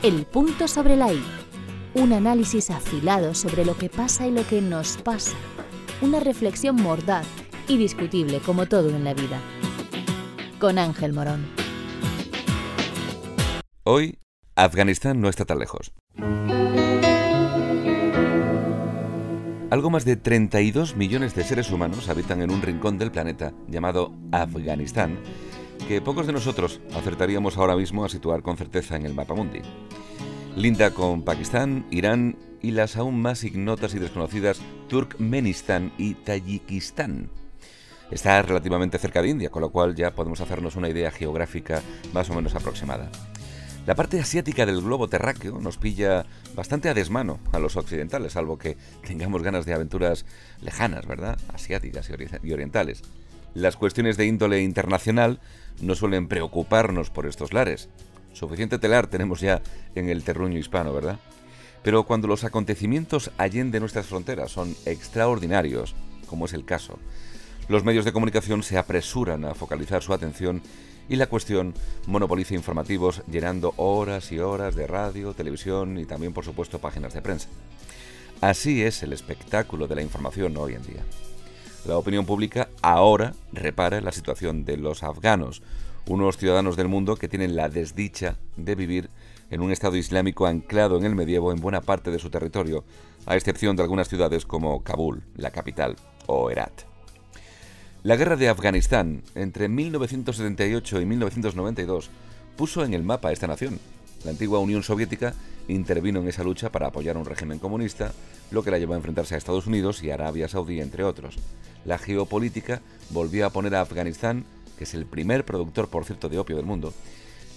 El punto sobre la I. Un análisis afilado sobre lo que pasa y lo que nos pasa. Una reflexión mordaz y discutible como todo en la vida. Con Ángel Morón. Hoy, Afganistán no está tan lejos. Algo más de 32 millones de seres humanos habitan en un rincón del planeta llamado Afganistán, que pocos de nosotros acertaríamos ahora mismo a situar con certeza en el mapa mundi. Linda con Pakistán, Irán y las aún más ignotas y desconocidas Turkmenistán y Tayikistán. Está relativamente cerca de India, con lo cual ya podemos hacernos una idea geográfica más o menos aproximada. La parte asiática del globo terráqueo nos pilla bastante a desmano a los occidentales, salvo que tengamos ganas de aventuras lejanas, ¿verdad? Asiáticas y orientales. Las cuestiones de índole internacional no suelen preocuparnos por estos lares. Suficiente telar tenemos ya en el terruño hispano, ¿verdad? Pero cuando los acontecimientos allende nuestras fronteras son extraordinarios, como es el caso, los medios de comunicación se apresuran a focalizar su atención y la cuestión monopoliza informativos llenando horas y horas de radio, televisión y también por supuesto páginas de prensa. Así es el espectáculo de la información hoy en día. La opinión pública ahora repara la situación de los afganos, unos ciudadanos del mundo que tienen la desdicha de vivir en un Estado islámico anclado en el medievo en buena parte de su territorio, a excepción de algunas ciudades como Kabul, la capital, o Herat. La guerra de Afganistán entre 1978 y 1992 puso en el mapa esta nación. La antigua Unión Soviética intervino en esa lucha para apoyar un régimen comunista, lo que la llevó a enfrentarse a Estados Unidos y Arabia Saudí, entre otros. La geopolítica volvió a poner a Afganistán, que es el primer productor, por cierto, de opio del mundo,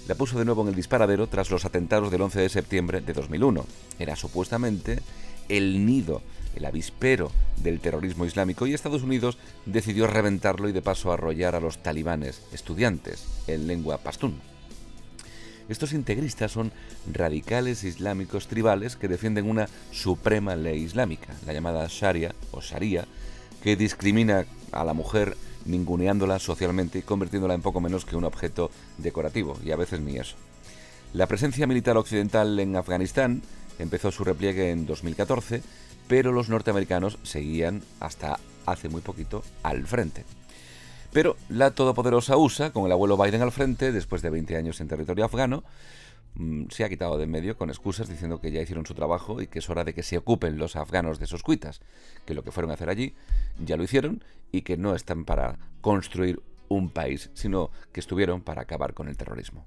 la puso de nuevo en el disparadero tras los atentados del 11 de septiembre de 2001. Era supuestamente el nido el avispero del terrorismo islámico y Estados Unidos decidió reventarlo y de paso arrollar a los talibanes, estudiantes, en lengua pastún. Estos integristas son radicales islámicos tribales que defienden una suprema ley islámica, la llamada Sharia o Sharia, que discrimina a la mujer ninguneándola socialmente y convirtiéndola en poco menos que un objeto decorativo, y a veces ni eso. La presencia militar occidental en Afganistán empezó su repliegue en 2014 pero los norteamericanos seguían hasta hace muy poquito al frente. Pero la todopoderosa USA, con el abuelo Biden al frente, después de 20 años en territorio afgano, mm, se ha quitado de en medio con excusas diciendo que ya hicieron su trabajo y que es hora de que se ocupen los afganos de sus cuitas, que lo que fueron a hacer allí ya lo hicieron y que no están para construir un país, sino que estuvieron para acabar con el terrorismo.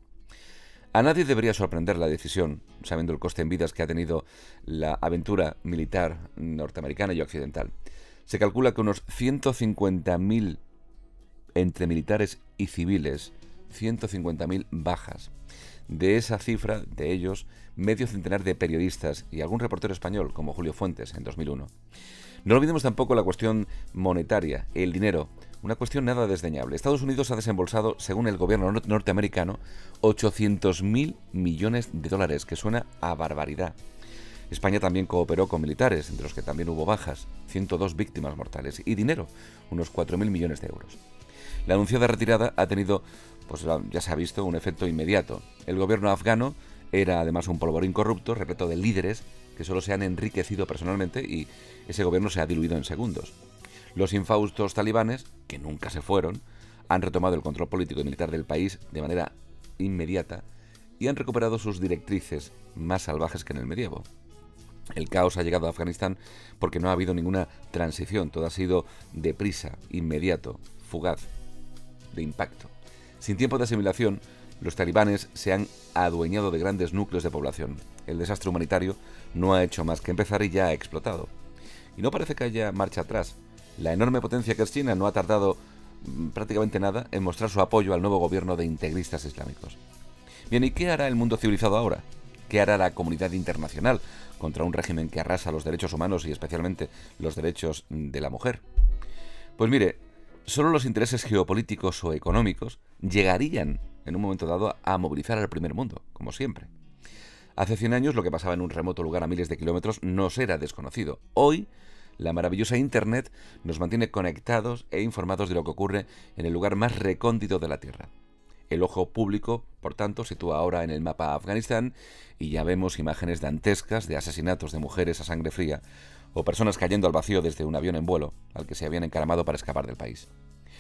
A nadie debería sorprender la decisión, sabiendo el coste en vidas que ha tenido la aventura militar norteamericana y occidental. Se calcula que unos 150.000 entre militares y civiles, 150.000 bajas. De esa cifra, de ellos, medio centenar de periodistas y algún reportero español, como Julio Fuentes, en 2001. No olvidemos tampoco la cuestión monetaria, el dinero, una cuestión nada desdeñable. Estados Unidos ha desembolsado, según el gobierno norteamericano, 800.000 millones de dólares, que suena a barbaridad. España también cooperó con militares, entre los que también hubo bajas, 102 víctimas mortales, y dinero, unos 4.000 millones de euros. La anunciada retirada ha tenido, pues ya se ha visto, un efecto inmediato. El gobierno afgano era además un polvorín corrupto, repleto de líderes que solo se han enriquecido personalmente y ese gobierno se ha diluido en segundos. Los infaustos talibanes, que nunca se fueron, han retomado el control político y militar del país de manera inmediata y han recuperado sus directrices más salvajes que en el medievo. El caos ha llegado a Afganistán porque no ha habido ninguna transición, todo ha sido deprisa, inmediato, fugaz, de impacto. Sin tiempo de asimilación, los talibanes se han adueñado de grandes núcleos de población. El desastre humanitario no ha hecho más que empezar y ya ha explotado. Y no parece que haya marcha atrás. La enorme potencia que es China no ha tardado mm, prácticamente nada en mostrar su apoyo al nuevo gobierno de integristas islámicos. Bien, ¿y qué hará el mundo civilizado ahora? ¿Qué hará la comunidad internacional contra un régimen que arrasa los derechos humanos y especialmente los derechos de la mujer? Pues mire, solo los intereses geopolíticos o económicos llegarían en un momento dado a movilizar al primer mundo, como siempre. Hace 100 años lo que pasaba en un remoto lugar a miles de kilómetros nos era desconocido. Hoy, la maravillosa Internet nos mantiene conectados e informados de lo que ocurre en el lugar más recóndito de la Tierra. El ojo público Por tanto, sitúa ahora en el mapa Afganistán y ya vemos imágenes dantescas de asesinatos de mujeres a sangre fría o personas cayendo al vacío desde un avión en vuelo al que se habían encaramado para escapar del país.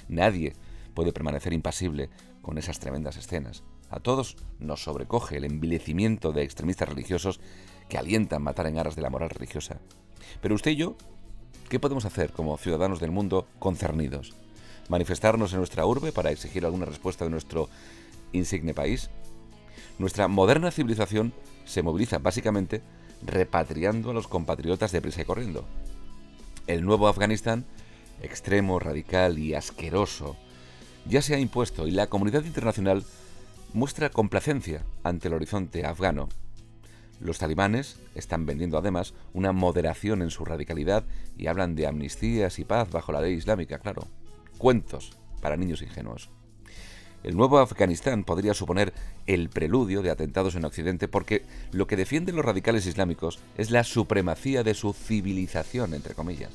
Nadie puede permanecer impasible con esas tremendas escenas. A todos nos sobrecoge el envilecimiento de extremistas religiosos que alientan matar en aras de la moral religiosa. Pero usted y yo, ¿qué podemos hacer como ciudadanos del mundo concernidos? ¿Manifestarnos en nuestra urbe para exigir alguna respuesta de nuestro insigne país? Nuestra moderna civilización se moviliza básicamente repatriando a los compatriotas de prisa y corriendo. El nuevo Afganistán, extremo, radical y asqueroso, ya se ha impuesto y la comunidad internacional muestra complacencia ante el horizonte afgano. Los talibanes están vendiendo además una moderación en su radicalidad y hablan de amnistías y paz bajo la ley islámica, claro. Cuentos para niños ingenuos. El nuevo Afganistán podría suponer el preludio de atentados en Occidente porque lo que defienden los radicales islámicos es la supremacía de su civilización, entre comillas.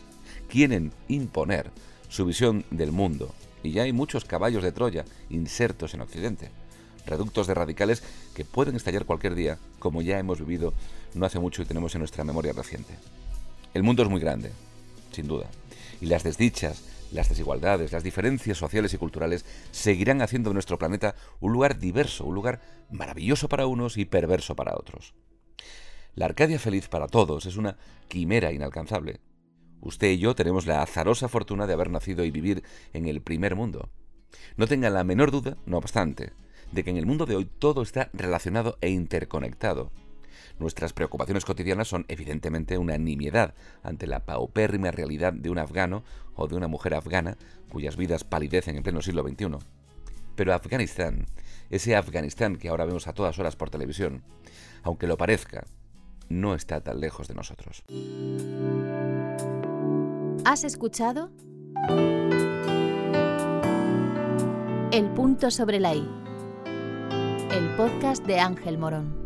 Quieren imponer su visión del mundo y ya hay muchos caballos de Troya insertos en Occidente. Reductos de radicales que pueden estallar cualquier día, como ya hemos vivido no hace mucho y tenemos en nuestra memoria reciente. El mundo es muy grande, sin duda, y las desdichas, las desigualdades, las diferencias sociales y culturales seguirán haciendo de nuestro planeta un lugar diverso, un lugar maravilloso para unos y perverso para otros. La Arcadia feliz para todos es una quimera inalcanzable. Usted y yo tenemos la azarosa fortuna de haber nacido y vivir en el primer mundo. No tenga la menor duda, no obstante, de que en el mundo de hoy todo está relacionado e interconectado. Nuestras preocupaciones cotidianas son evidentemente una nimiedad ante la paupérrima realidad de un afgano o de una mujer afgana cuyas vidas palidecen en pleno siglo XXI. Pero Afganistán, ese Afganistán que ahora vemos a todas horas por televisión, aunque lo parezca, no está tan lejos de nosotros. ¿Has escuchado? El punto sobre la I. El podcast de Ángel Morón.